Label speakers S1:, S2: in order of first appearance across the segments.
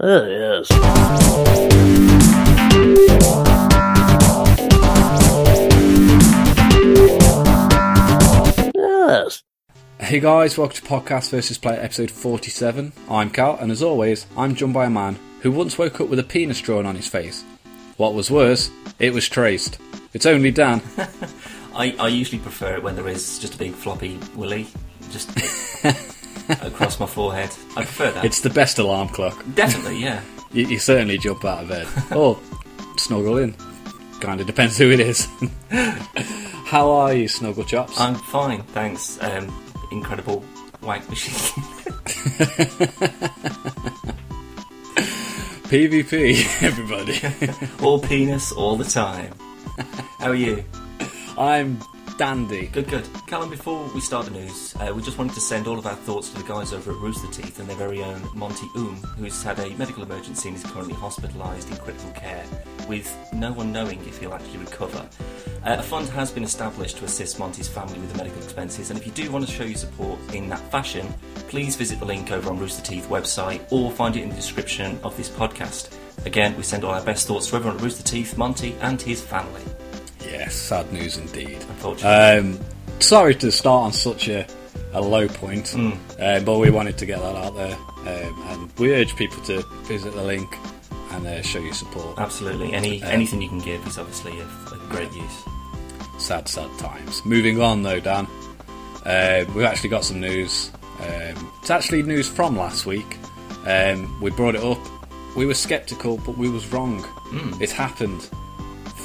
S1: Oh, yes. Yes.
S2: Hey guys, welcome to Podcast versus Player episode 47. I'm Cal, and as always, I'm joined by a man who once woke up with a penis drawn on his face. What was worse, it was traced. It's only Dan.
S3: I, I usually prefer it when there is just a big floppy willy just across my forehead. I prefer that.
S2: It's the best alarm clock.
S3: Definitely, yeah.
S2: You, you certainly jump out of bed. or snuggle in. Kinda depends who it is. How are you, Snuggle Chops?
S3: I'm fine, thanks. Um, incredible wank machine.
S2: PvP, everybody.
S3: all penis, all the time. How are you?
S2: I'm dandy.
S3: Good, good. Callum, before we start the news, uh, we just wanted to send all of our thoughts to the guys over at Rooster Teeth and their very own Monty Oom, who's had a medical emergency and is currently hospitalised in critical care, with no one knowing if he'll actually recover. Uh, a fund has been established to assist Monty's family with the medical expenses, and if you do want to show your support in that fashion, please visit the link over on Rooster Teeth website or find it in the description of this podcast. Again, we send all our best thoughts to everyone at Rooster Teeth, Monty, and his family.
S2: Yes, sad news indeed. Um, sorry to start on such a, a low point,
S3: Mm.
S2: uh, but we wanted to get that out there, um, and we urge people to visit the link and uh, show your support.
S3: Absolutely. Any
S2: Um,
S3: anything you can give is obviously of, of great use.
S2: Sad, sad times. Moving on though, Dan, uh, we've actually got some news. Um, it's actually news from last week. Um, we brought it up. We were sceptical, but we was wrong.
S3: Mm.
S2: It's happened.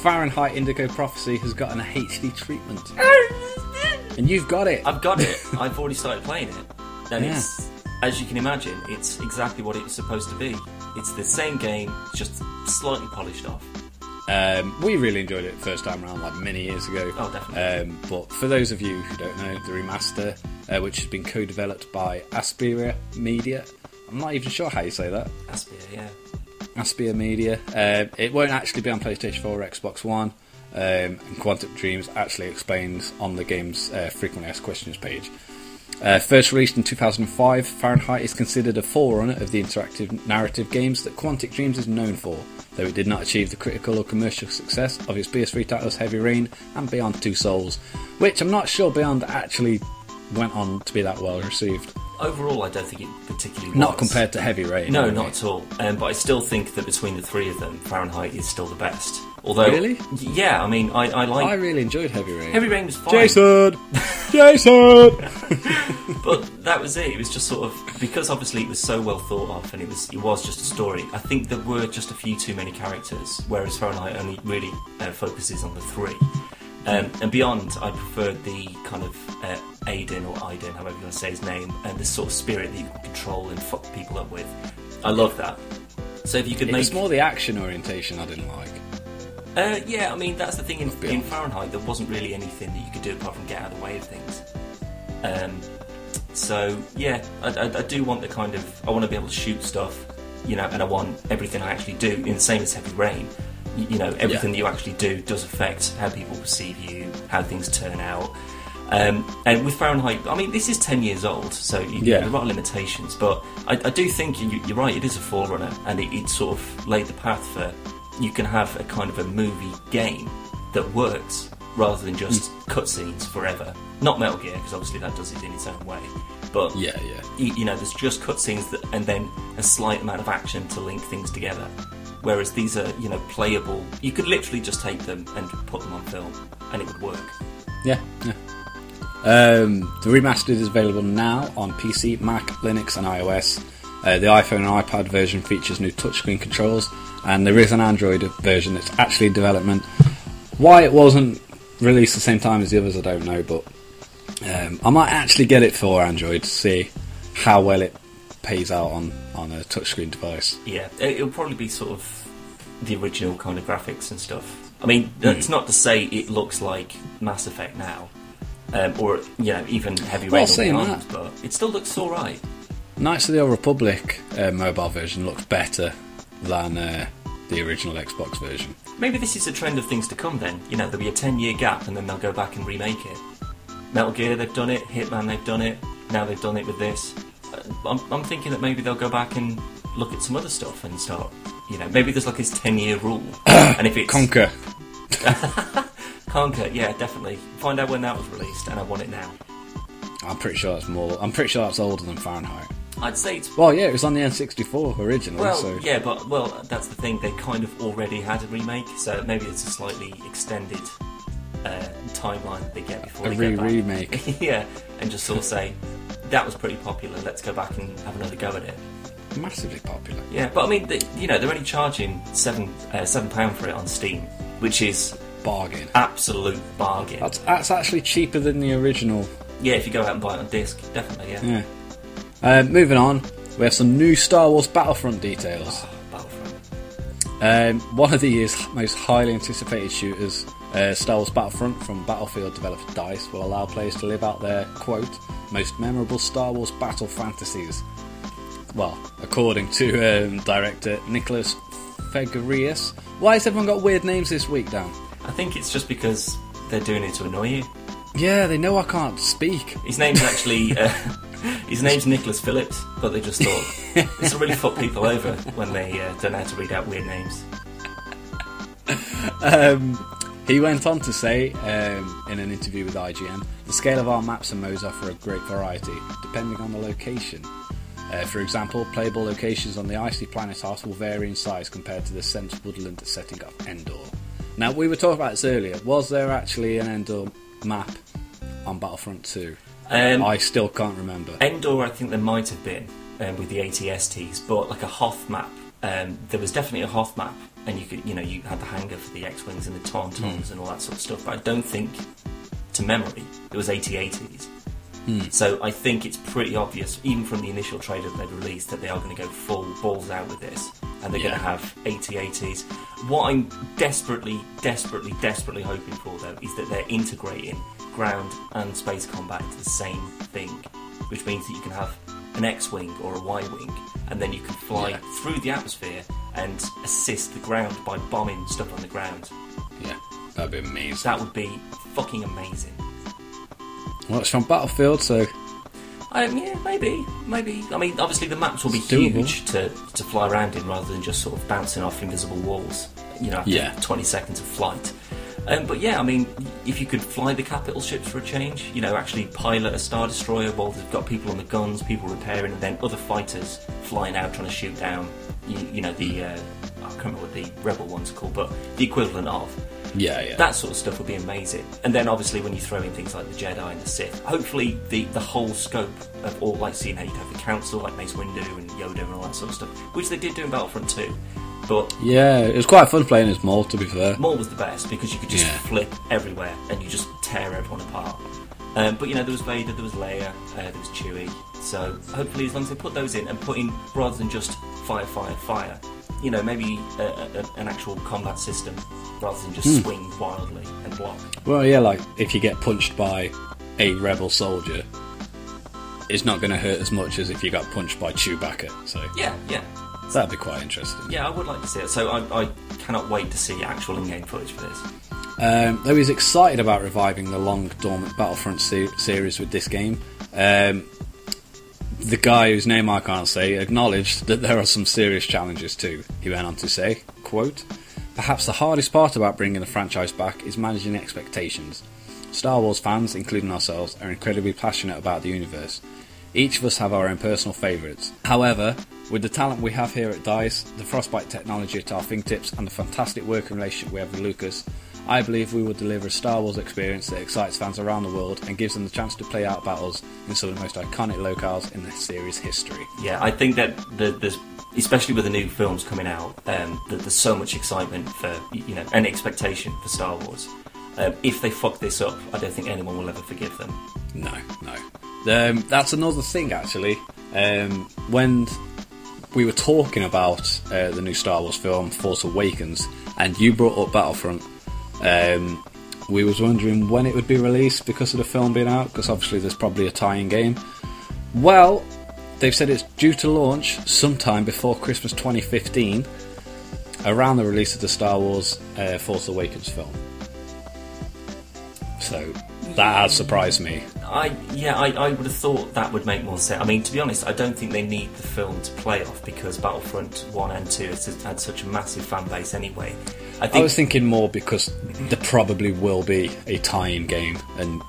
S2: Fahrenheit Indigo Prophecy has gotten a HD treatment, and you've got it.
S3: I've got it. I've already started playing it. And
S2: Yeah.
S3: it's, as you can imagine, it's exactly what it's supposed to be. It's the same game, just slightly polished off.
S2: Um, we really enjoyed it first time around, like many years ago.
S3: Oh, definitely.
S2: Um, but for those of you who don't know, the remaster, uh, which has been co-developed by Aspira Media, I'm not even sure how you say that.
S3: Aspia, yeah.
S2: Aspia Media. Uh, it won't actually be on PlayStation 4 or Xbox One. Um, and Quantic Dreams actually explains on the game's uh, frequently asked questions page. Uh, first released in 2005, Fahrenheit is considered a forerunner of the interactive narrative games that Quantic Dreams is known for, though it did not achieve the critical or commercial success of its PS3 titles Heavy Rain and Beyond Two Souls, which I'm not sure Beyond actually went on to be that well received.
S3: Overall, I don't think it particularly
S2: Not
S3: was.
S2: compared to Heavy Rain.
S3: No, not at all. Um, but I still think that between the three of them, Fahrenheit is still the best. Although,
S2: Really?
S3: Yeah, I mean, I, I like
S2: I really enjoyed Heavy Rain.
S3: Heavy Rain was fine.
S2: Jason! Jason!
S3: but that was it. It was just sort of because obviously it was so well thought of and it was it was just a story. I think there were just a few too many characters, whereas Fahrenheit only really uh, focuses on the three. Um, and beyond, I preferred the kind of uh, Aiden or Aiden, however you want to say his name, and the sort of spirit that you can control and fuck people up with. I love that. So if you could
S2: It
S3: make,
S2: was more the action orientation I didn't like.
S3: uh, yeah, I mean that's the thing in, in Fahrenheit. There wasn't really anything that you could do apart from get out of the way of things. Um, so yeah, I, I, I do want the kind of I want to be able to shoot stuff, you know, and I want everything I actually do. In the same as Heavy Rain, you, know, everything that you actually do does affect how people perceive you, how things turn out. Um, and with Fahrenheit, I mean, this is 10 years old, so you,
S2: Yeah.
S3: there are limitations, but I, I do think you, you're right, it is a forerunner, and it, it sort of laid the path for you can have a kind of a movie game that works rather than just cutscenes forever. Not Metal Gear, because obviously that does it in its own way, but
S2: Yeah, yeah.
S3: you, you know, there's just cutscenes and then a slight amount of action to link things together. Whereas these are, you know, playable. You could literally just take them and put them on film, and it would work.
S2: Yeah, yeah. Um, the remastered is available now on PC, Mac, Linux, and iOS. Uh, the iPhone and iPad version features new touchscreen controls, and there is an Android version that's actually in development. Why it wasn't released the same time as the others, I don't know, but um, I might actually get it for Android to see how well it pays out on, on a touchscreen device.
S3: Yeah, it- it'll probably be sort of the original kind of graphics and stuff. I mean, it's not to say it looks like Mass Effect now, um, or you know, even Heavy
S2: Well,
S3: Rain
S2: saying that-
S3: but it still looks all right.
S2: Knights of the Old Republic uh, mobile version looks better than uh, the original Xbox version.
S3: Maybe this is a trend of things to come. Then you know, there'll be a ten-year gap, and then they'll go back and remake it. Metal Gear, they've done it. Hitman, they've done it. Now they've done it with this. I'm, I'm thinking that maybe they'll go back and look at some other stuff and start, you know, maybe there's like his 10 year rule. and if it's.
S2: Conquer.
S3: Conquer, yeah, definitely. Find out when that was released, and I want it now.
S2: I'm pretty sure that's more. I'm pretty sure that's older than Fahrenheit.
S3: I'd say it's.
S2: Well, yeah, it was on the N64 originally.
S3: Well,
S2: so
S3: yeah, but, well, that's the thing, they kind of already had a remake, so maybe it's a slightly extended uh, timeline that they get before
S2: a
S3: they
S2: re
S3: get back.
S2: remake.
S3: yeah, and just sort of say, that was pretty popular, let's go back and have another go at it.
S2: Massively popular.
S3: Yeah, but I mean, they, you know, they're only charging seven uh, seven pound for it on Steam, which is
S2: Bargain.
S3: absolute bargain.
S2: That's, that's actually cheaper than the original.
S3: Yeah, if you go out and buy it on disc, definitely. Yeah.
S2: Yeah. Uh, moving on, we have some new Star Wars Battlefront details.
S3: Battlefront.
S2: Um, one of the year's most highly anticipated shooters, uh, Star Wars Battlefront from Battlefield developer DICE, will allow players to live out their, quote, most memorable Star Wars battle fantasies. Well, according to um, director Nicholas Fegarius. Why has everyone got weird names this week, Dan?
S3: I think it's just because they're doing it to annoy you.
S2: Yeah, they know I can't speak.
S3: His name's actually uh, his name's Nicholas Phillips, but they just thought this will really fuck people over when they uh, don't know how to read out weird names.
S2: Um, he went on to say um, in an interview with IGN the scale of our maps and modes offer a great variety, depending on the location. Uh, for example, playable locations on the icy planet Hoth will vary in size compared to the Sense Woodland setting of Endor. Now, we were talking about this earlier. Was there actually an Endor map on Battlefront 2?
S3: Um,
S2: I still can't remember.
S3: Endor, I think there might have been um, with the ATSTs, but like a Hoth map, um, there was definitely a Hoth map, and you could, you know, you had the hangar for the X-wings and the Tauntauns hmm. and all that sort of stuff. But I don't think, to memory, it was AT-ATs. Hmm. So I think it's pretty obvious, even from the initial trailer that they've released, that they are going to go full balls out with this, and they're
S2: Yeah.
S3: going to have AT-ATs. What I'm desperately, desperately, desperately hoping for, though, is that they're integrating ground and space combat into the same thing, which means that you can have an X-wing or a Y-wing, and then you can fly
S2: Yeah.
S3: through the atmosphere and assist the ground by bombing stuff on the ground.
S2: Yeah, that'd be amazing.
S3: That would be fucking amazing.
S2: Well, it's from Battlefield, so
S3: Um, yeah, maybe, maybe. I mean, obviously the maps will be huge to, to fly around in rather than just sort of bouncing off invisible walls. You know, after
S2: Yeah.
S3: 20 seconds of flight. Um, but yeah, I mean, if you could fly the capital ships for a change, you know, actually pilot a star destroyer while they've got people on the guns, people repairing, and then other fighters flying out trying to shoot down, you, you know, the uh, I can't remember what the rebel ones are called, but the equivalent of.
S2: yeah, yeah.
S3: That sort of stuff would be amazing. And then obviously when you throw in things like the Jedi and the Sith, hopefully the, the whole scope of all, like seeing how you'd have the Council, like Mace Windu and Yoda and all that sort of stuff, which they did do in Battlefront 2. But
S2: yeah, it was quite fun playing as Maul, to be fair.
S3: Maul was the best because you could just
S2: Yeah.
S3: flip everywhere and you just tear everyone apart. Um, but you know, there was Vader, there was Leia, uh, there was Chewie. So hopefully, as long as they put those in and put in rather than just fire, fire, fire, you know, maybe a, a, an actual combat system rather than just
S2: Hmm.
S3: swing wildly and block.
S2: Well, yeah, like if you get punched by a rebel soldier, it's not going to hurt as much as if you got punched by Chewbacca. So
S3: Yeah, yeah.
S2: That'd be quite interesting.
S3: Yeah, I would like to see it. So I, I cannot wait to see actual in-game footage for this.
S2: Um, though he's excited about reviving the long dormant Battlefront se- series with this game, um, the guy whose name I can't say acknowledged that there are some serious challenges too. He went on to say, "quote Perhaps the hardest part about bringing the franchise back is managing expectations. Star Wars fans, including ourselves, are incredibly passionate about the universe. Each of us have our own personal favourites. However, with the talent we have here at DICE, the Frostbite technology at our fingertips, and the fantastic working relationship we have with Lucas, I believe we will deliver a Star Wars experience that excites fans around the world and gives them the chance to play out battles in some of the most iconic locales in the series history.
S3: Yeah, I think that the, there's, especially with the new films coming out, um, that there's so much excitement for you know and expectation for Star Wars. Um, if they fuck this up, I don't think anyone will ever forgive them.
S2: No, no. Um, that's another thing, actually. Um, when we were talking about uh, the new Star Wars film, Force Awakens, and you brought up Battlefront, um, we was wondering when it would be released because of the film being out, because obviously there's probably a tie-in game. Well, they've said it's due to launch sometime before Christmas 2015, around the release of the Star Wars uh, Force Awakens film. So that has surprised me.
S3: I yeah, I, I would have thought that would make more sense. I mean, to be honest, I don't think they need the film to play off because Battlefront One and Two has had such a massive fan base anyway. I
S2: I was thinking more because there probably will be a tie-in game, and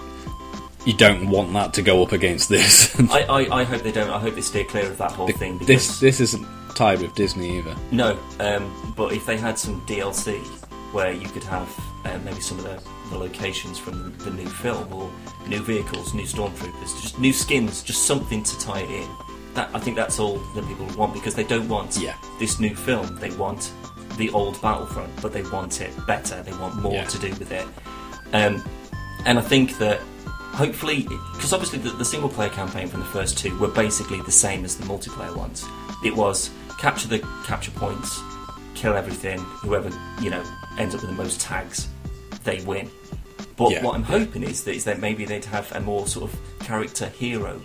S2: you don't want that to go up against this.
S3: I, I, I hope they don't. I hope they steer clear of that whole thing because
S2: this this isn't tied with Disney either.
S3: no. Um, but if they had some DLC where you could have um, maybe some of the, the locations from the, the new film or new vehicles, new stormtroopers, just new skins, just something to tie it in. That I think that's all that people want because they don't want
S2: Yeah.
S3: this new film. They want the old Battlefront, but they want it better. They want more
S2: Yeah.
S3: to do with it. Um, and I think that hopefully, because obviously the, the single player campaign from the first two were basically the same as the multiplayer ones. It was capture the capture points, kill everything. Whoever you know ends up with the most tags, they win. But
S2: Yeah.
S3: what I'm hoping is that is that maybe they'd have a more sort of character hero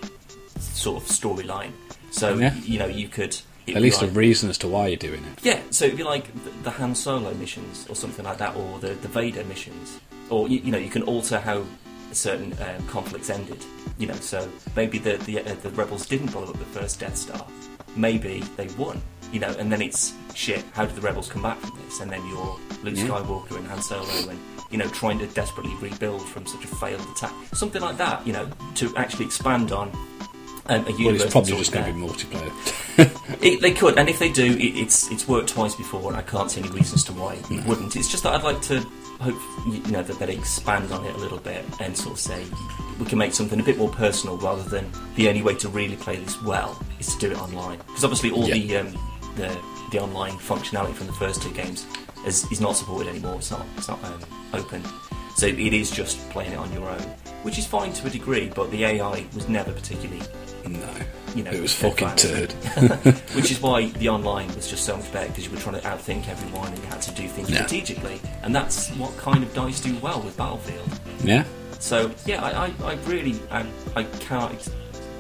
S3: sort of storyline. So
S2: Yeah.
S3: you know you could
S2: At least a reason as to why you're doing it.
S3: yeah, so it'd be like the, the Han Solo missions or something like that, or the, the Vader missions, or you, you know, you can alter how certain um, conflicts ended. You know, so maybe the the, uh, the rebels didn't blow up the first Death Star, maybe they won. You know, and then it's shit. How do the rebels come back from this? And then you're Luke
S2: Yeah.
S3: Skywalker and Han Solo, and you know, trying to desperately rebuild from such a failed attack, something like that. You know, to actually expand on. Um, a universe
S2: Well, it's probably just going to be multiplayer.
S3: It, they could, and if they do, it, it's it's worked twice before, and I can't see any reasons to why it wouldn't. It's just that I'd like to hope you know that they expand on it a little bit and sort of say we can make something a bit more personal rather than the only way to really play this well is to do it online. Because obviously all
S2: Yeah.
S3: the um, the the online functionality from the first two games is, is not supported anymore. It's not it's not um, open, so it is just playing it on your own, which is fine to a degree. But the AI was never particularly
S2: No,
S3: you know,
S2: it was fucking turd.
S3: Which is why the online was just so much better because you were trying to outthink everyone and you had to do things
S2: Yeah.
S3: strategically, and that's what kind of dice do well with Battlefield.
S2: yeah,
S3: So yeah, I, I, I really I, I can't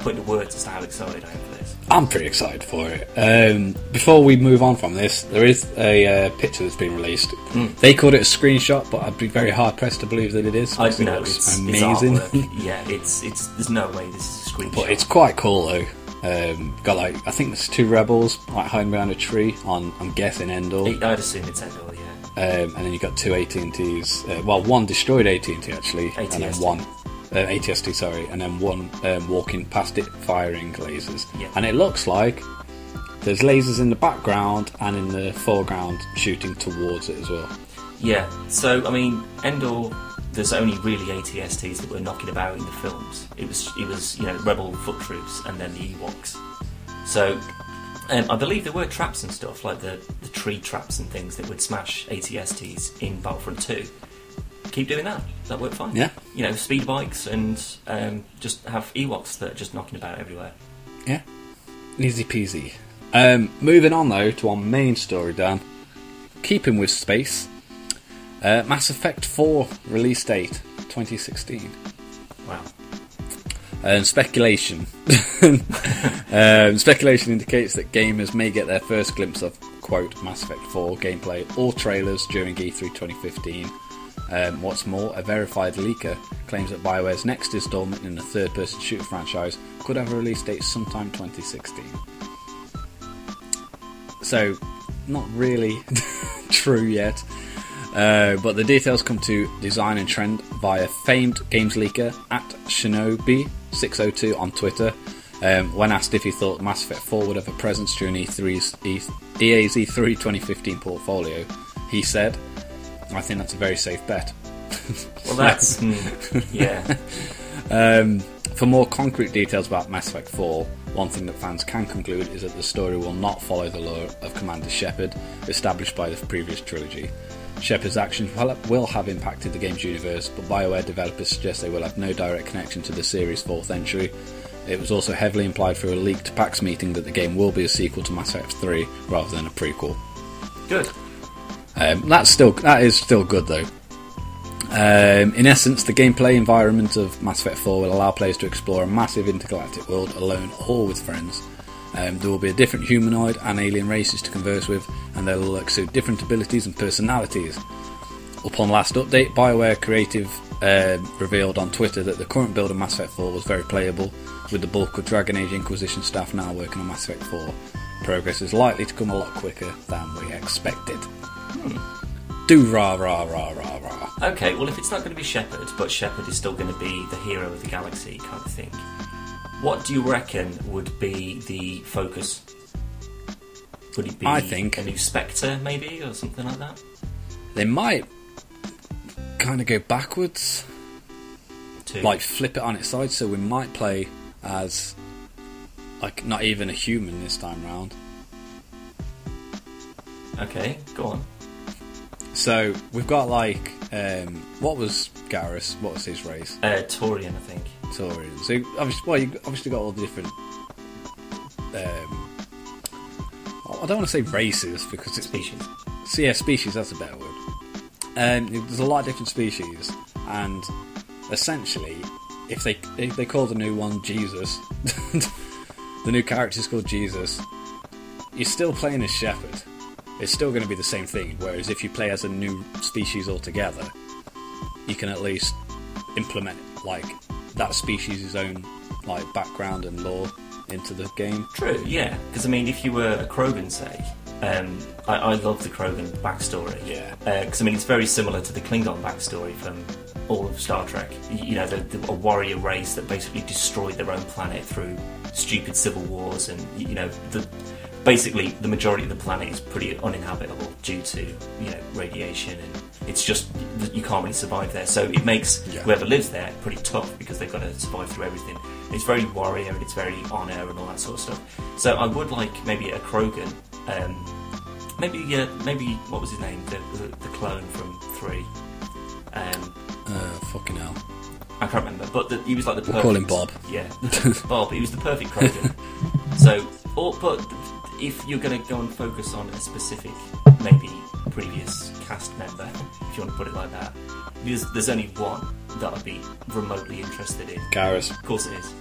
S3: put into words as to how excited I am for this.
S2: I'm pretty excited for it. Um, before we move on from this, there is a uh, picture that's been released. They called it a screenshot, but I'd be very hard pressed to believe that it is.
S3: I know it's
S2: amazing.
S3: It's yeah, it's it's there's no way this is a screenshot.
S2: but it's quite cool though. Um, got like I think there's two rebels like hiding behind a tree on I'm guessing Endor.
S3: I'd assume it's Endor, yeah.
S2: Um, and then you've got two AT-ATs. Uh, well, one destroyed AT-AT actually, and then one uh, ATST, sorry, and then one um, walking past it firing lasers.
S3: Yeah.
S2: And it looks like there's lasers in the background and in the foreground shooting towards it as well.
S3: Yeah, so I mean, Endor. There's only really ATSTs that were knocking about in the films. It was it was you know rebel foot troops and then the Ewoks. So um, I believe there were traps and stuff like the the tree traps and things that would smash ATSTs in Battlefront 2. Keep doing that. That worked fine.
S2: Yeah.
S3: You know, speed bikes and um, just have Ewoks that are just knocking about everywhere.
S2: Yeah. Easy peasy. Um, moving on though to our main story, Dan. Keeping with space, uh, Mass Effect 4 release date 2016.
S3: Wow.
S2: And speculation. um, speculation indicates that gamers may get their first glimpse of, quote, Mass Effect 4 gameplay or trailers during E E3 2015. Um, what's more, a verified leaker claims that BioWare's next installment in the third person shooter franchise could have a release date sometime 2016. So, not really true yet. Uh, but the details come to Design and Trend via famed games leaker at Shinobi602 on Twitter. Um, when asked if he thought Mass Effect 4 would have a presence during E3's, E- EA's E3 2015 portfolio, he said, I think that's a very safe bet.
S3: Well, that's hmm, yeah.
S2: Um, for more concrete details about Mass Effect 4, one thing that fans can conclude is that the story will not follow the lore of Commander Shepard, established by the previous trilogy. Shepard's actions will- will have impacted the game's universe, but BioWare developers suggest they will have no direct connection to the series' fourth entry. It was also heavily implied through a leaked PAX meeting that the game will be a sequel to Mass Effect 3 rather than a prequel.
S3: Good.
S2: Um, that's still that is still good though. Um, in essence, the gameplay environment of Mass Effect 4 will allow players to explore a massive intergalactic world alone or with friends. Um, there will be a different humanoid and alien races to converse with, and they will exude different abilities and personalities. Upon last update, BioWare creative um, revealed on Twitter that the current build of Mass Effect 4 was very playable, with the bulk of Dragon Age Inquisition staff now working on Mass Effect 4. Progress is likely to come a lot quicker than we expected. Do rah rah rah rah rah.
S3: Okay, well, if it's not going to be Shepard, but Shepard is still going to be the hero of the galaxy kind of thing, what do you reckon would be the focus? Would it be
S2: I think-
S3: a new Spectre, maybe, or something like that?
S2: They might kind of go backwards,
S3: To
S2: like flip it on its side, so we might play as like not even a human this time round.
S3: okay, go on.
S2: So we've got like um, what was Garrus? What was his race?
S3: Uh, Turian, I think.
S2: Turian. So obviously, well, you obviously got all the different. Um, I don't want to say races because it's
S3: Species.
S2: So yeah, species, that's a better word. Um, there's a lot of different species, and essentially, if they if they call the new one Jesus, the new character is called Jesus, you're still playing as Shepard. It's still going to be the same thing. Whereas if you play as a new species altogether, you can at least implement like that species' own like background and lore into the game.
S3: True, yeah. Because I mean, if you were a Krogan, say, um, I, I love the Krogan backstory.
S2: Yeah.
S3: Because I mean, it's very similar to the Klingon backstory from all of Star Trek. You know, the, the, a warrior race that basically destroyed their own planet through stupid civil wars, and you know, the basically the majority of the planet is pretty uninhabitable due to you know radiation, and it's just you can't really survive there. So it makes
S2: Yeah.
S3: whoever lives there pretty tough because they've got to survive through everything. It's very warrior and it's very honour and all that sort of stuff. So I would like maybe a Krogan. Um, maybe uh, maybe what was his name? The, the, the clone from three. Um,
S2: Uh, fucking hell.
S3: I can't remember, but the, he was like the
S2: We'll call him Bob.
S3: Yeah, Bob. He was the perfect Krogan. so, or, but if you're going to go and focus on a specific, maybe previous cast member, if you want to put it like that, there's, there's only one that I'd be remotely interested in.
S2: Garrus.
S3: Of course, it is.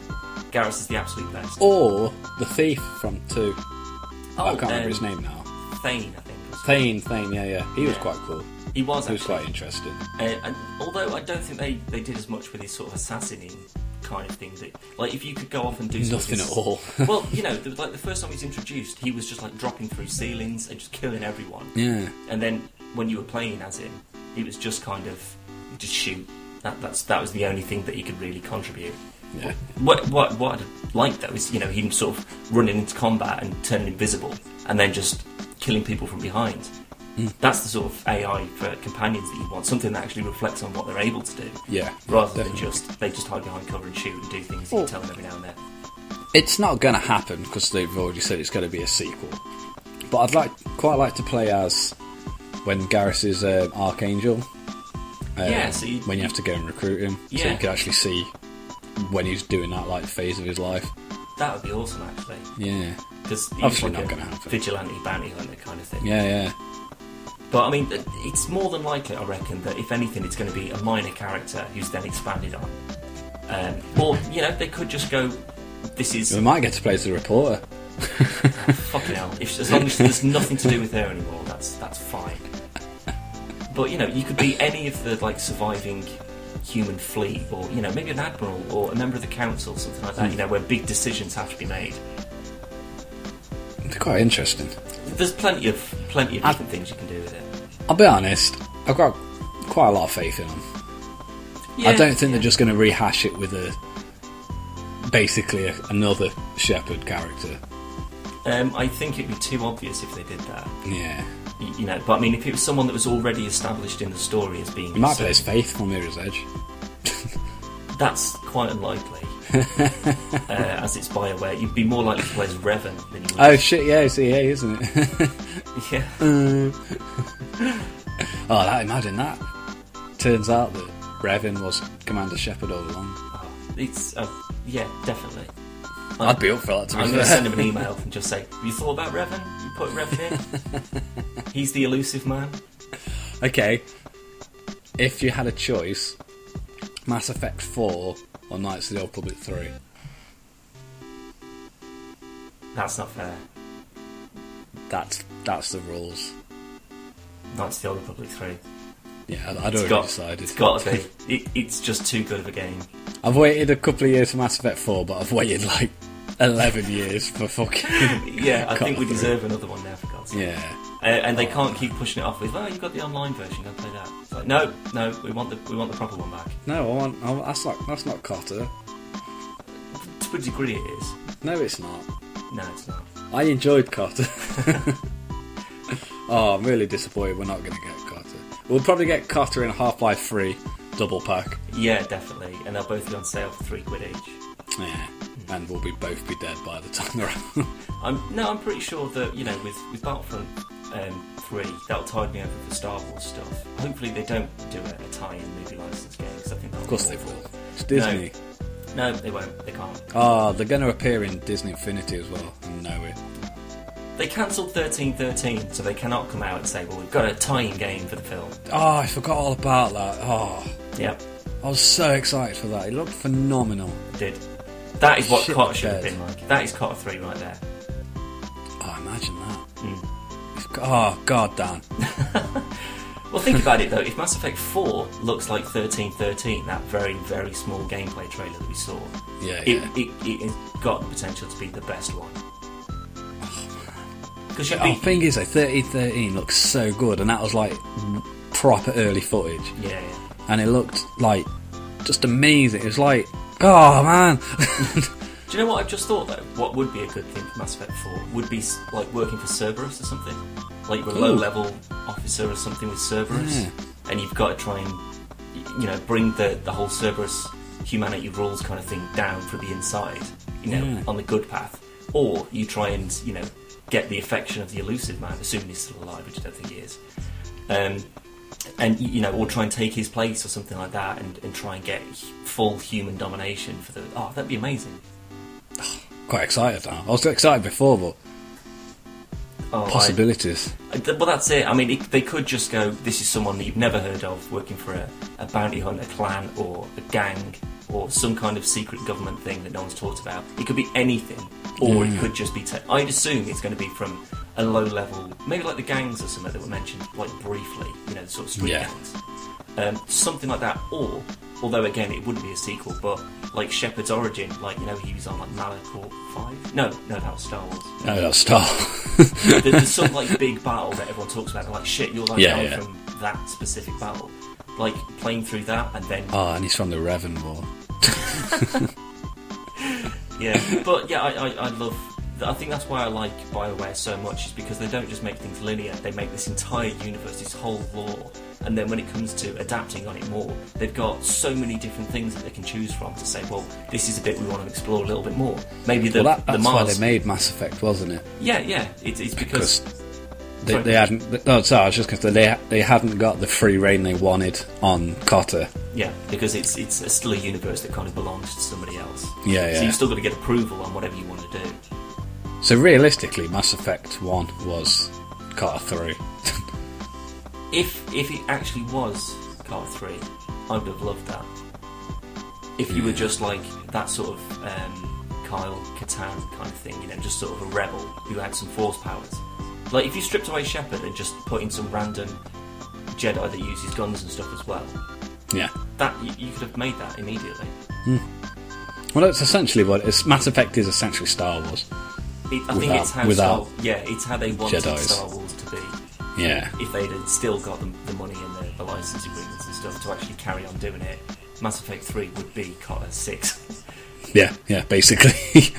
S3: Garrus is the absolute best.
S2: Or the thief from two.
S3: Oh, I
S2: can't remember
S3: um,
S2: his name now.
S3: Thane, I think. was-
S2: Thane, Thane, yeah, yeah. He was quite cool.
S3: He was
S2: He was
S3: actually.
S2: quite interesting.
S3: Uh, and although I don't think they, they did as much with his sort of assassinating kind of thing, that like if you could go off and do
S2: Nothing at all.
S3: well, you know, the, like the first time he was introduced, he was just like dropping through ceilings and just killing everyone.
S2: Yeah.
S3: And then when you were playing as him, he was just kind of just shoot. That that's that was the only thing that he could really contribute.
S2: Yeah.
S3: What what what I'd like though is you know him sort of running into combat and turning invisible and then just killing people from behind.
S2: Hmm.
S3: That's the sort of AI for companions that you want. Something that actually reflects on what they're able to do,
S2: Yeah.
S3: rather
S2: definitely.
S3: than just they just hide behind cover and shoot and do things that
S2: Oh.
S3: you tell them every now and then.
S2: It's not going to happen because they've already said it's going to be a sequel. But I'd like quite like to play as when Garrus is um, Archangel. Um,
S3: Yeah, so you-
S2: when you have to go and recruit him, so you can actually see when he's doing that like phase of his life.
S3: That would be awesome, actually.
S2: Yeah,
S3: Because
S2: Obviously
S3: like
S2: not gonna happen.
S3: vigilante bounty hunter kind of thing.
S2: yeah, yeah.
S3: But I mean, it's more than likely, I reckon, that if anything, it's going to be a minor character who's then expanded on. Um, or you know, they could just go, "This is
S2: We might get to play as a reporter.
S3: fucking hell." If as long as there's nothing to do with her anymore, that's that's fine. But you know, you could be any of the like surviving human fleet, or you know, maybe an admiral or a member of the council, something like that. You know, where big decisions have to be made.
S2: It's quite interesting.
S3: There's plenty of plenty of
S2: I-
S3: different things you can do with it.
S2: I'll be honest. I've got quite a lot of faith in them. I don't think they're just going to rehash it with a basically a, another Shepard character.
S3: Um, I think it'd be too obvious if they did that.
S2: Yeah,
S3: Y- You know, but I mean, if it was someone that was already established in the story as being,
S2: you might play as Faith from Mirror's Edge.
S3: that's quite unlikely. uh, as it's Bioware, you'd be more likely to play as Revan than you would.
S2: Oh shit! Yeah, it's EA, isn't it?
S3: yeah.
S2: oh, that, imagine that. Turns out that Revan was Commander Shepard all along.
S3: Oh, it's uh, yeah, definitely.
S2: I'd be up for that. To
S3: I'm going to send him an email and just say, "Have you thought about Revan? You put Revan in. He's the elusive man."
S2: Okay, if you had a choice, Mass Effect Four or Knights of the Old Republic Three.
S3: That's not fair.
S2: That's that's the rules.
S3: Knights of the Old Republic three.
S2: Yeah, I'd already
S3: It's got,
S2: decided.
S3: it's got to be. It, it's just too good of a game.
S2: I've waited a couple of years for Mass Effect 4, but I've waited like 11 years for fucking.
S3: Yeah, I think we
S2: Duty.
S3: deserve another one now, for God's sake.
S2: Yeah.
S3: Uh, and they can't keep pushing it off with, well, you've got the online version, go play that. It's like, no, no, we want the we want the proper one back.
S2: No, I want. I, that's not. That's not KOTOR.
S3: To a degree, it is.
S2: No, it's not.
S3: No, it's not.
S2: I enjoyed KOTOR. oh, I'm really disappointed we're not going to get KOTOR. We'll probably get KOTOR in Half Life 3 double pack.
S3: Yeah, definitely. And they'll both be on sale for three quid each.
S2: Yeah. And we'll be both be dead by the time they're out.
S3: I'm no, I'm pretty sure that you know with with Battlefront um, three, that'll tide me over for Star Wars stuff. Hopefully, they don't do a, a tie-in movie license game because I think
S2: of course they will. It's Disney.
S3: No, they won't. They can't.
S2: Oh, they're going to appear in Disney Infinity as well. I know it.
S3: They cancelled thirteen thirteen, so they cannot come out and say, "Well, we've got a tie-in game for the film."
S2: Oh, I forgot all about that. Oh,
S3: Yep,
S2: I was so excited for that. It looked phenomenal.
S3: did. That is what
S2: Shit
S3: KOTOR should have been like. That is KOTOR three right there.
S2: Oh, imagine that.
S3: Mm.
S2: Oh, god damn.
S3: Well, think about it though. If Mass Effect 4 looks like 1313, that very, very small gameplay trailer that we saw,
S2: Yeah,
S3: it,
S2: yeah.
S3: it, it has got the potential to be the best one. Because you
S2: Oh, thing is, though, 1313 looks so good, and that was like proper early footage.
S3: Yeah, yeah.
S2: And it looked like just amazing. It was like, oh man.
S3: Do you know what I've just thought though? What would be a good thing for Mass Effect 4 would be like working for Cerberus or something. Like you're a
S2: Ooh.
S3: low level officer or something with Cerberus,
S2: Yeah.
S3: and you've got to try and you know bring the the whole Cerberus humanity rules kind of thing down from the inside, you know,
S2: Yeah.
S3: on the good path. Or you try and you know get the affection of the elusive man, assuming he's still alive, which I don't think he is. Um, and you know, or try and take his place or something like that, and, and try and get full human domination for the. Oh, that'd be amazing.
S2: Quite excited now. I was excited before, but
S3: Oh,
S2: possibilities.
S3: Well, that's it. I mean, it, they could just go, this is someone that you've never heard of working for a, a bounty hunter clan or a gang or some kind of secret government thing that no one's talked about. It could be anything, or
S2: Yeah.
S3: it could just be. Te- I'd assume it's going to be from a low level, maybe like the gangs or something that were mentioned, like briefly, you know, the sort of street
S2: Yeah.
S3: gangs. Um, something like that, or, although again, it wouldn't be a sequel, but like Shepard's origin, like, you know, he was on like Malachor 5? No, no, that was Star Wars
S2: No, that's Star.
S3: there- there's some like big battle that everyone talks about. They're like, shit, you're like
S2: Yeah, yeah.
S3: from that specific battle. Like playing through that and then
S2: oh, and he's from the Revan War.
S3: yeah. But yeah, I, I, I love. I think that's why I like Bioware so much is because they don't just make things linear. They make this entire universe, this whole lore, and then when it comes to adapting on it more, they've got so many different things that they can choose from to say, well, this is a bit we want to explore a little bit more. Maybe the
S2: well, that,
S3: the
S2: that's why they made Mass Effect, wasn't it?
S3: yeah, yeah. It's, it's because
S2: Because they,
S3: Sorry.
S2: they hadn't. No, sorry, I was just going to say they they hadn't got the free reign they wanted on KOTOR.
S3: Yeah, because it's it's still a universe that kind of belongs to somebody else.
S2: Yeah, yeah.
S3: So you've still got to get approval on whatever you want to do.
S2: So realistically, Mass Effect One was KOTOR Three.
S3: If if it actually was Car Three, I would have loved that. If you were just like that sort of um, Kyle Katarn kind of thing, you know, just sort of a rebel who had some force powers. Like if you stripped away Shepard and just put in some random Jedi that uses guns and stuff as well,
S2: yeah.
S3: that you, you could have made that immediately.
S2: Well, that's essentially what it's. Mass Effect is essentially Star Wars.
S3: It, I think it's how
S2: without
S3: Star, yeah, it's how they wanted
S2: Jedis.
S3: Star Wars to be.
S2: Yeah.
S3: if they'd had still got the, the money and the, the license agreements and stuff to actually carry on doing it, Mass Effect 3 would be KOTOR 6.
S2: Yeah, yeah, basically.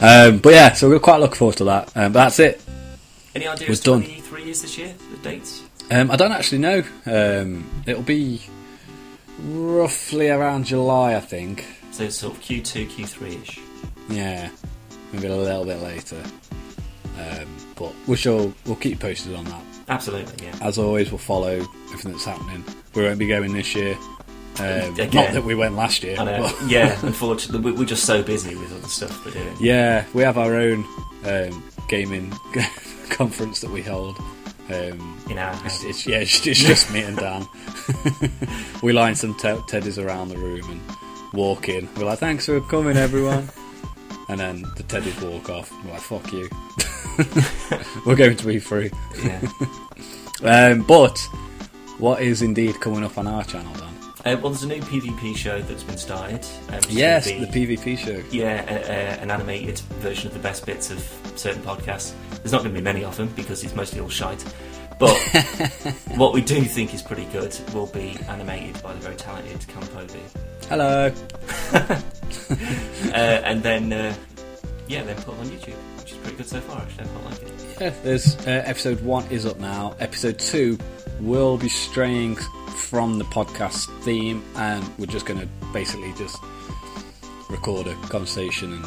S2: um, but yeah, so we're quite looking forward to that. Um, but that's it.
S3: Any idea
S2: Was
S3: when
S2: done.
S3: E3 is this year? The dates?
S2: Um, I don't actually know. Um, it'll be roughly around July, I think.
S3: So it's sort of Q2, Q3 ish.
S2: Yeah, maybe a little bit later. Um, but we shall we'll keep you posted on that.
S3: Absolutely, yeah.
S2: As always, we'll follow everything that's happening. We won't be going this year. Um,
S3: Again.
S2: not that we went last year.
S3: I know.
S2: but-
S3: yeah, unfortunately, we- we're just so busy with other stuff we're doing.
S2: Yeah, we have our own um, gaming conference that we hold. Um,
S3: In our
S2: it's, it's, yeah, it's, it's just me and Dan. we line some te- teddies around the room and walk in. We're like, "Thanks for coming, everyone." and then the teddies walk off. We're like, "Fuck you." We're going to be free.
S3: Yeah.
S2: Um, but What is indeed coming up on our channel, Dan?
S3: Uh, well, there's a new PvP show that's been started. Um,
S2: Yes,
S3: gonna
S2: the PvP show.
S3: Yeah, a, a, an animated version of the best bits of certain podcasts. There's not going to be many of them because it's mostly all shite. But what we do think is pretty good will be animated by the very talented Campovi.
S2: Hello.
S3: Uh, and then, uh, yeah, then put on YouTube, pretty good so far, actually. I quite like it.
S2: Yeah, there's uh, episode one is up now. Episode two will be straying from the podcast theme, and we're just going to basically just record a conversation and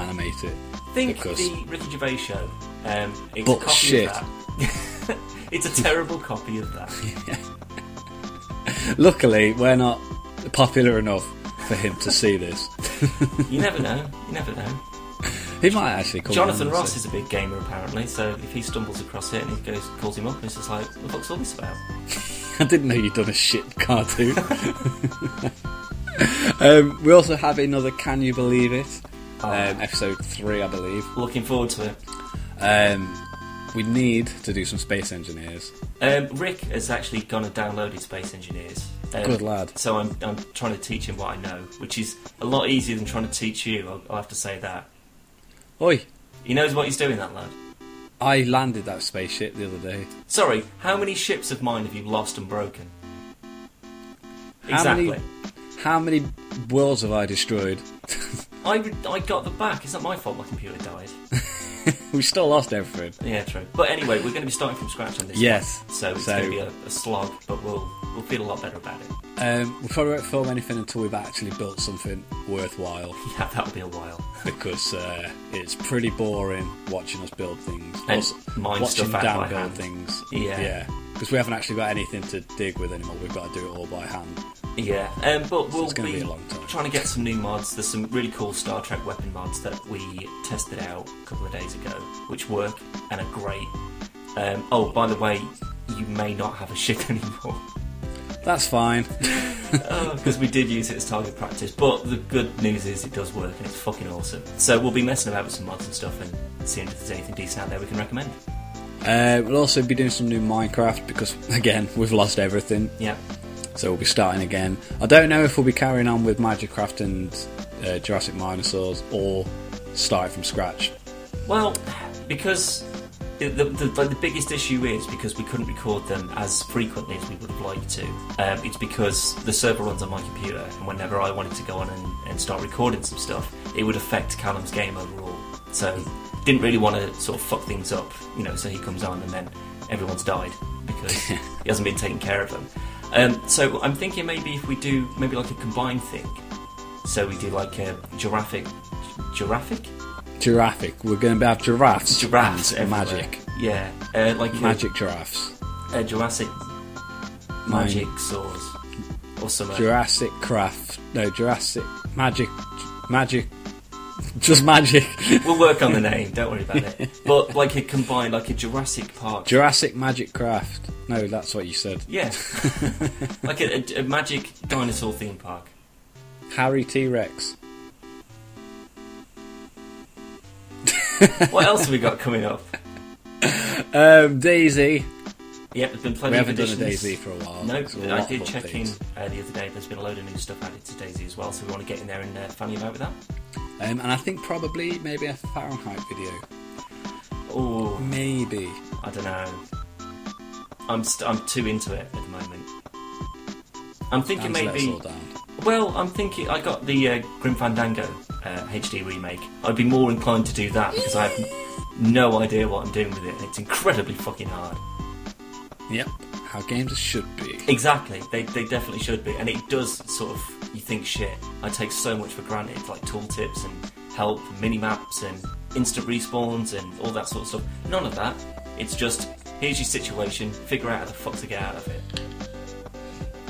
S2: animate it.
S3: Think
S2: Because-
S3: the Ricky Gervais show. Um, it's
S2: Bullshit.
S3: a copy of that. it's a terrible copy of that.
S2: Luckily, we're not popular enough for him to see this.
S3: You never know. You never know.
S2: He might actually come.
S3: Jonathan Ross is a big gamer apparently, so if he stumbles across it and he goes calls him up and it's just like, what the fuck's all this about?
S2: I didn't know you'd done a shit cartoon. um, we also have another Can You Believe It?
S3: Oh.
S2: Um, episode three, I believe.
S3: Looking forward to it.
S2: Um, we need to do some space engineers.
S3: Um, Rick has actually gone and downloaded Space Engineers. Um,
S2: Good lad.
S3: So I'm, I'm trying to teach him what I know, which is a lot easier than trying to teach you. I'll, I'll have to say that.
S2: Oi,
S3: He knows what he's doing, that lad.
S2: I landed that spaceship the other day.
S3: Sorry, how many ships of mine have you lost and broken?
S2: How
S3: exactly.
S2: many- How many worlds have I destroyed?
S3: I, I got the back. It's not my fault my computer died.
S2: we still lost everything.
S3: Yeah, true. But anyway, we're going to be starting from scratch on this.
S2: Yes.
S3: one. So it's
S2: So-
S3: going to be a, a slog, but we'll we'll feel a lot better about it.
S2: Um, we probably won't film anything until we've actually built something worthwhile.
S3: Yeah, that'll be a while.
S2: because uh, it's pretty boring watching us build things.
S3: And
S2: Also, watching Dan build
S3: hand.
S2: things.
S3: Yeah.
S2: yeah. Because we haven't actually got anything to dig with anymore. We've got to do it all by hand.
S3: Yeah, um, but we'll
S2: gonna
S3: be,
S2: be a long time.
S3: trying to get some new mods. There's some really cool Star Trek weapon mods that we tested out a couple of days ago, which work and are great. Um, oh, by the way, you may not have a ship anymore
S2: That's fine.
S3: because we did use it as target practice. But the good news is it does work and it's fucking awesome. So we'll be messing about with some mods and stuff and seeing if there's anything decent out there we can recommend.
S2: Uh, we'll also be doing some new Minecraft because, again, we've lost everything.
S3: Yeah,
S2: So we'll be starting again. I don't know if we'll be carrying on with Magicraft and uh, Jurassic Minosaurs or starting from scratch.
S3: Well, because the, the, the, the biggest issue is because we couldn't record them as frequently as we would have liked to. Um, it's because the server runs on my computer, and whenever I wanted to go on and, and start recording some stuff, it would affect Callum's game overall. So, didn't really want to sort of fuck things up, you know. So he comes on, and then everyone's died because he hasn't been taking care of them. Um, so I'm thinking maybe if we do maybe like a combined thing. So we do like a giraffic, giraffic,
S2: Giraffic. We're going to have giraffes.
S3: giraffes
S2: and
S3: everywhere.
S2: magic.
S3: Yeah, uh, like a-
S2: Magic giraffes.
S3: a, Jurassic
S2: Mine-
S3: magic swords or something.
S2: Jurassic Craft. No, Jurassic Magic. Magic. Just magic.
S3: we'll work on the name. Don't worry about it. But like a combined, like a Jurassic Park.
S2: Jurassic Magic Craft. No, that's what you said.
S3: yeah, like a, a, a magic dinosaur theme park.
S2: Harry T Rex.
S3: What else have we got coming up?
S2: Um, DayZ.
S3: Yep, there's been plenty
S2: We
S3: of
S2: haven't done a. DayZ for a while.
S3: No,
S2: a
S3: I did check in uh, the other day. There's been a load of new stuff added to DayZ as well, so we want to get in there and uh, fan you about with that.
S2: Um, and I think probably maybe a Fahrenheit video.
S3: Oh,
S2: Maybe.
S3: I don't know. I'm st- I'm too into it at the moment. I'm thinking
S2: Dan's
S3: maybe. Well, I'm thinking I got the uh, Grim Fandango uh, HD remake. I'd be more inclined to do that because I have no idea what I'm doing with it, and it's incredibly fucking hard.
S2: Yep. How games should be.
S3: Exactly, they, they definitely should be, and it does sort of. You think shit. I take so much for granted, like tooltips and help, mini maps, and instant respawns, and all that sort of stuff. None of that. It's just here's your situation. Figure out how the fuck to get out of it.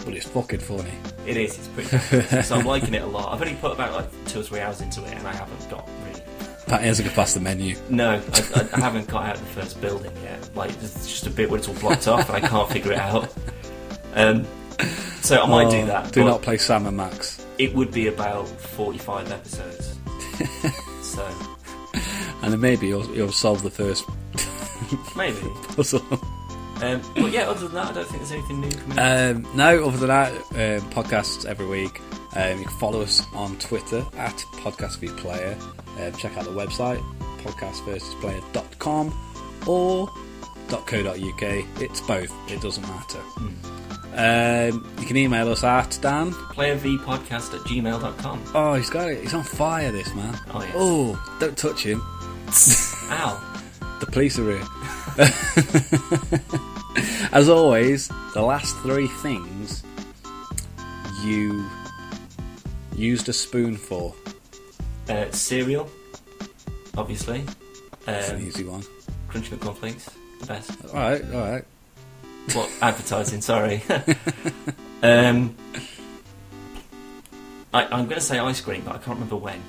S2: But it's fucking funny.
S3: It is. It's pretty. so I'm liking it a lot. I've only put about like two or three hours into it, and I haven't got
S2: That hasn't got past the menu.
S3: No, I, I, haven't got out of the first building yet. Like, there's just a bit where it's all blocked off and I can't figure it out. Um, so I might do
S2: Oh,
S3: that.
S2: Do not play Sam and Max.
S3: It would be about 45 episodes. so,
S2: And then maybe you'll, you'll solve the first
S3: maybe.
S2: puzzle.
S3: Um, but yeah, other than that, I don't think there's anything new coming.
S2: Um, no, other than that, um, podcasts every week. Um, you can follow us on Twitter at Podcast v Player. Um, check out the website, podcastversusplayer.com or .co.uk. It's both, it doesn't matter. Um, you can email us at Dan.
S3: PlayerVpodcast at gmail.com.
S2: Oh, he's got it. He's on fire, this man.
S3: Oh, yes.
S2: Oh, don't touch him.
S3: Ow.
S2: The police are here. As always, the last three things you used a spoon for.
S3: Uh, cereal, obviously.
S2: That's an
S3: Um,
S2: easy one.
S3: Crunchy McCornflakes, the best.
S2: Alright, alright.
S3: What advertising? Sorry. um, I, I'm going to say ice cream, but I can't remember when.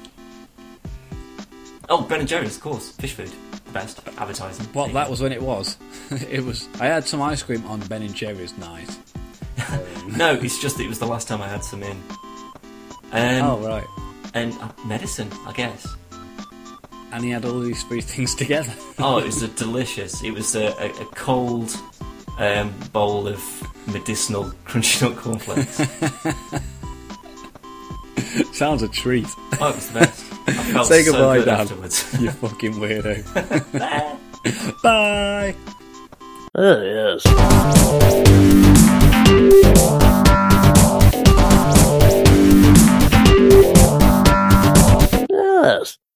S3: Oh, Ben and Jerry's, of course. Phish Food, the best advertising.
S2: Well, that was when it was. it was. I had some ice cream on Ben and Jerry's night. Um,
S3: No, it's just that it was the last time I had some in. Um,
S2: oh right.
S3: And uh, medicine, I guess.
S2: And he had all these three things together.
S3: Oh, it was a delicious. It was a, a, a cold um, bowl of medicinal crunchy nut cornflakes.
S2: Sounds a treat.
S3: Oh, it was the best. I felt
S2: Say
S3: so
S2: goodbye,
S3: good
S2: Dan.
S3: afterwards.
S2: You fucking weirdo. Bye.
S1: Oh, yes.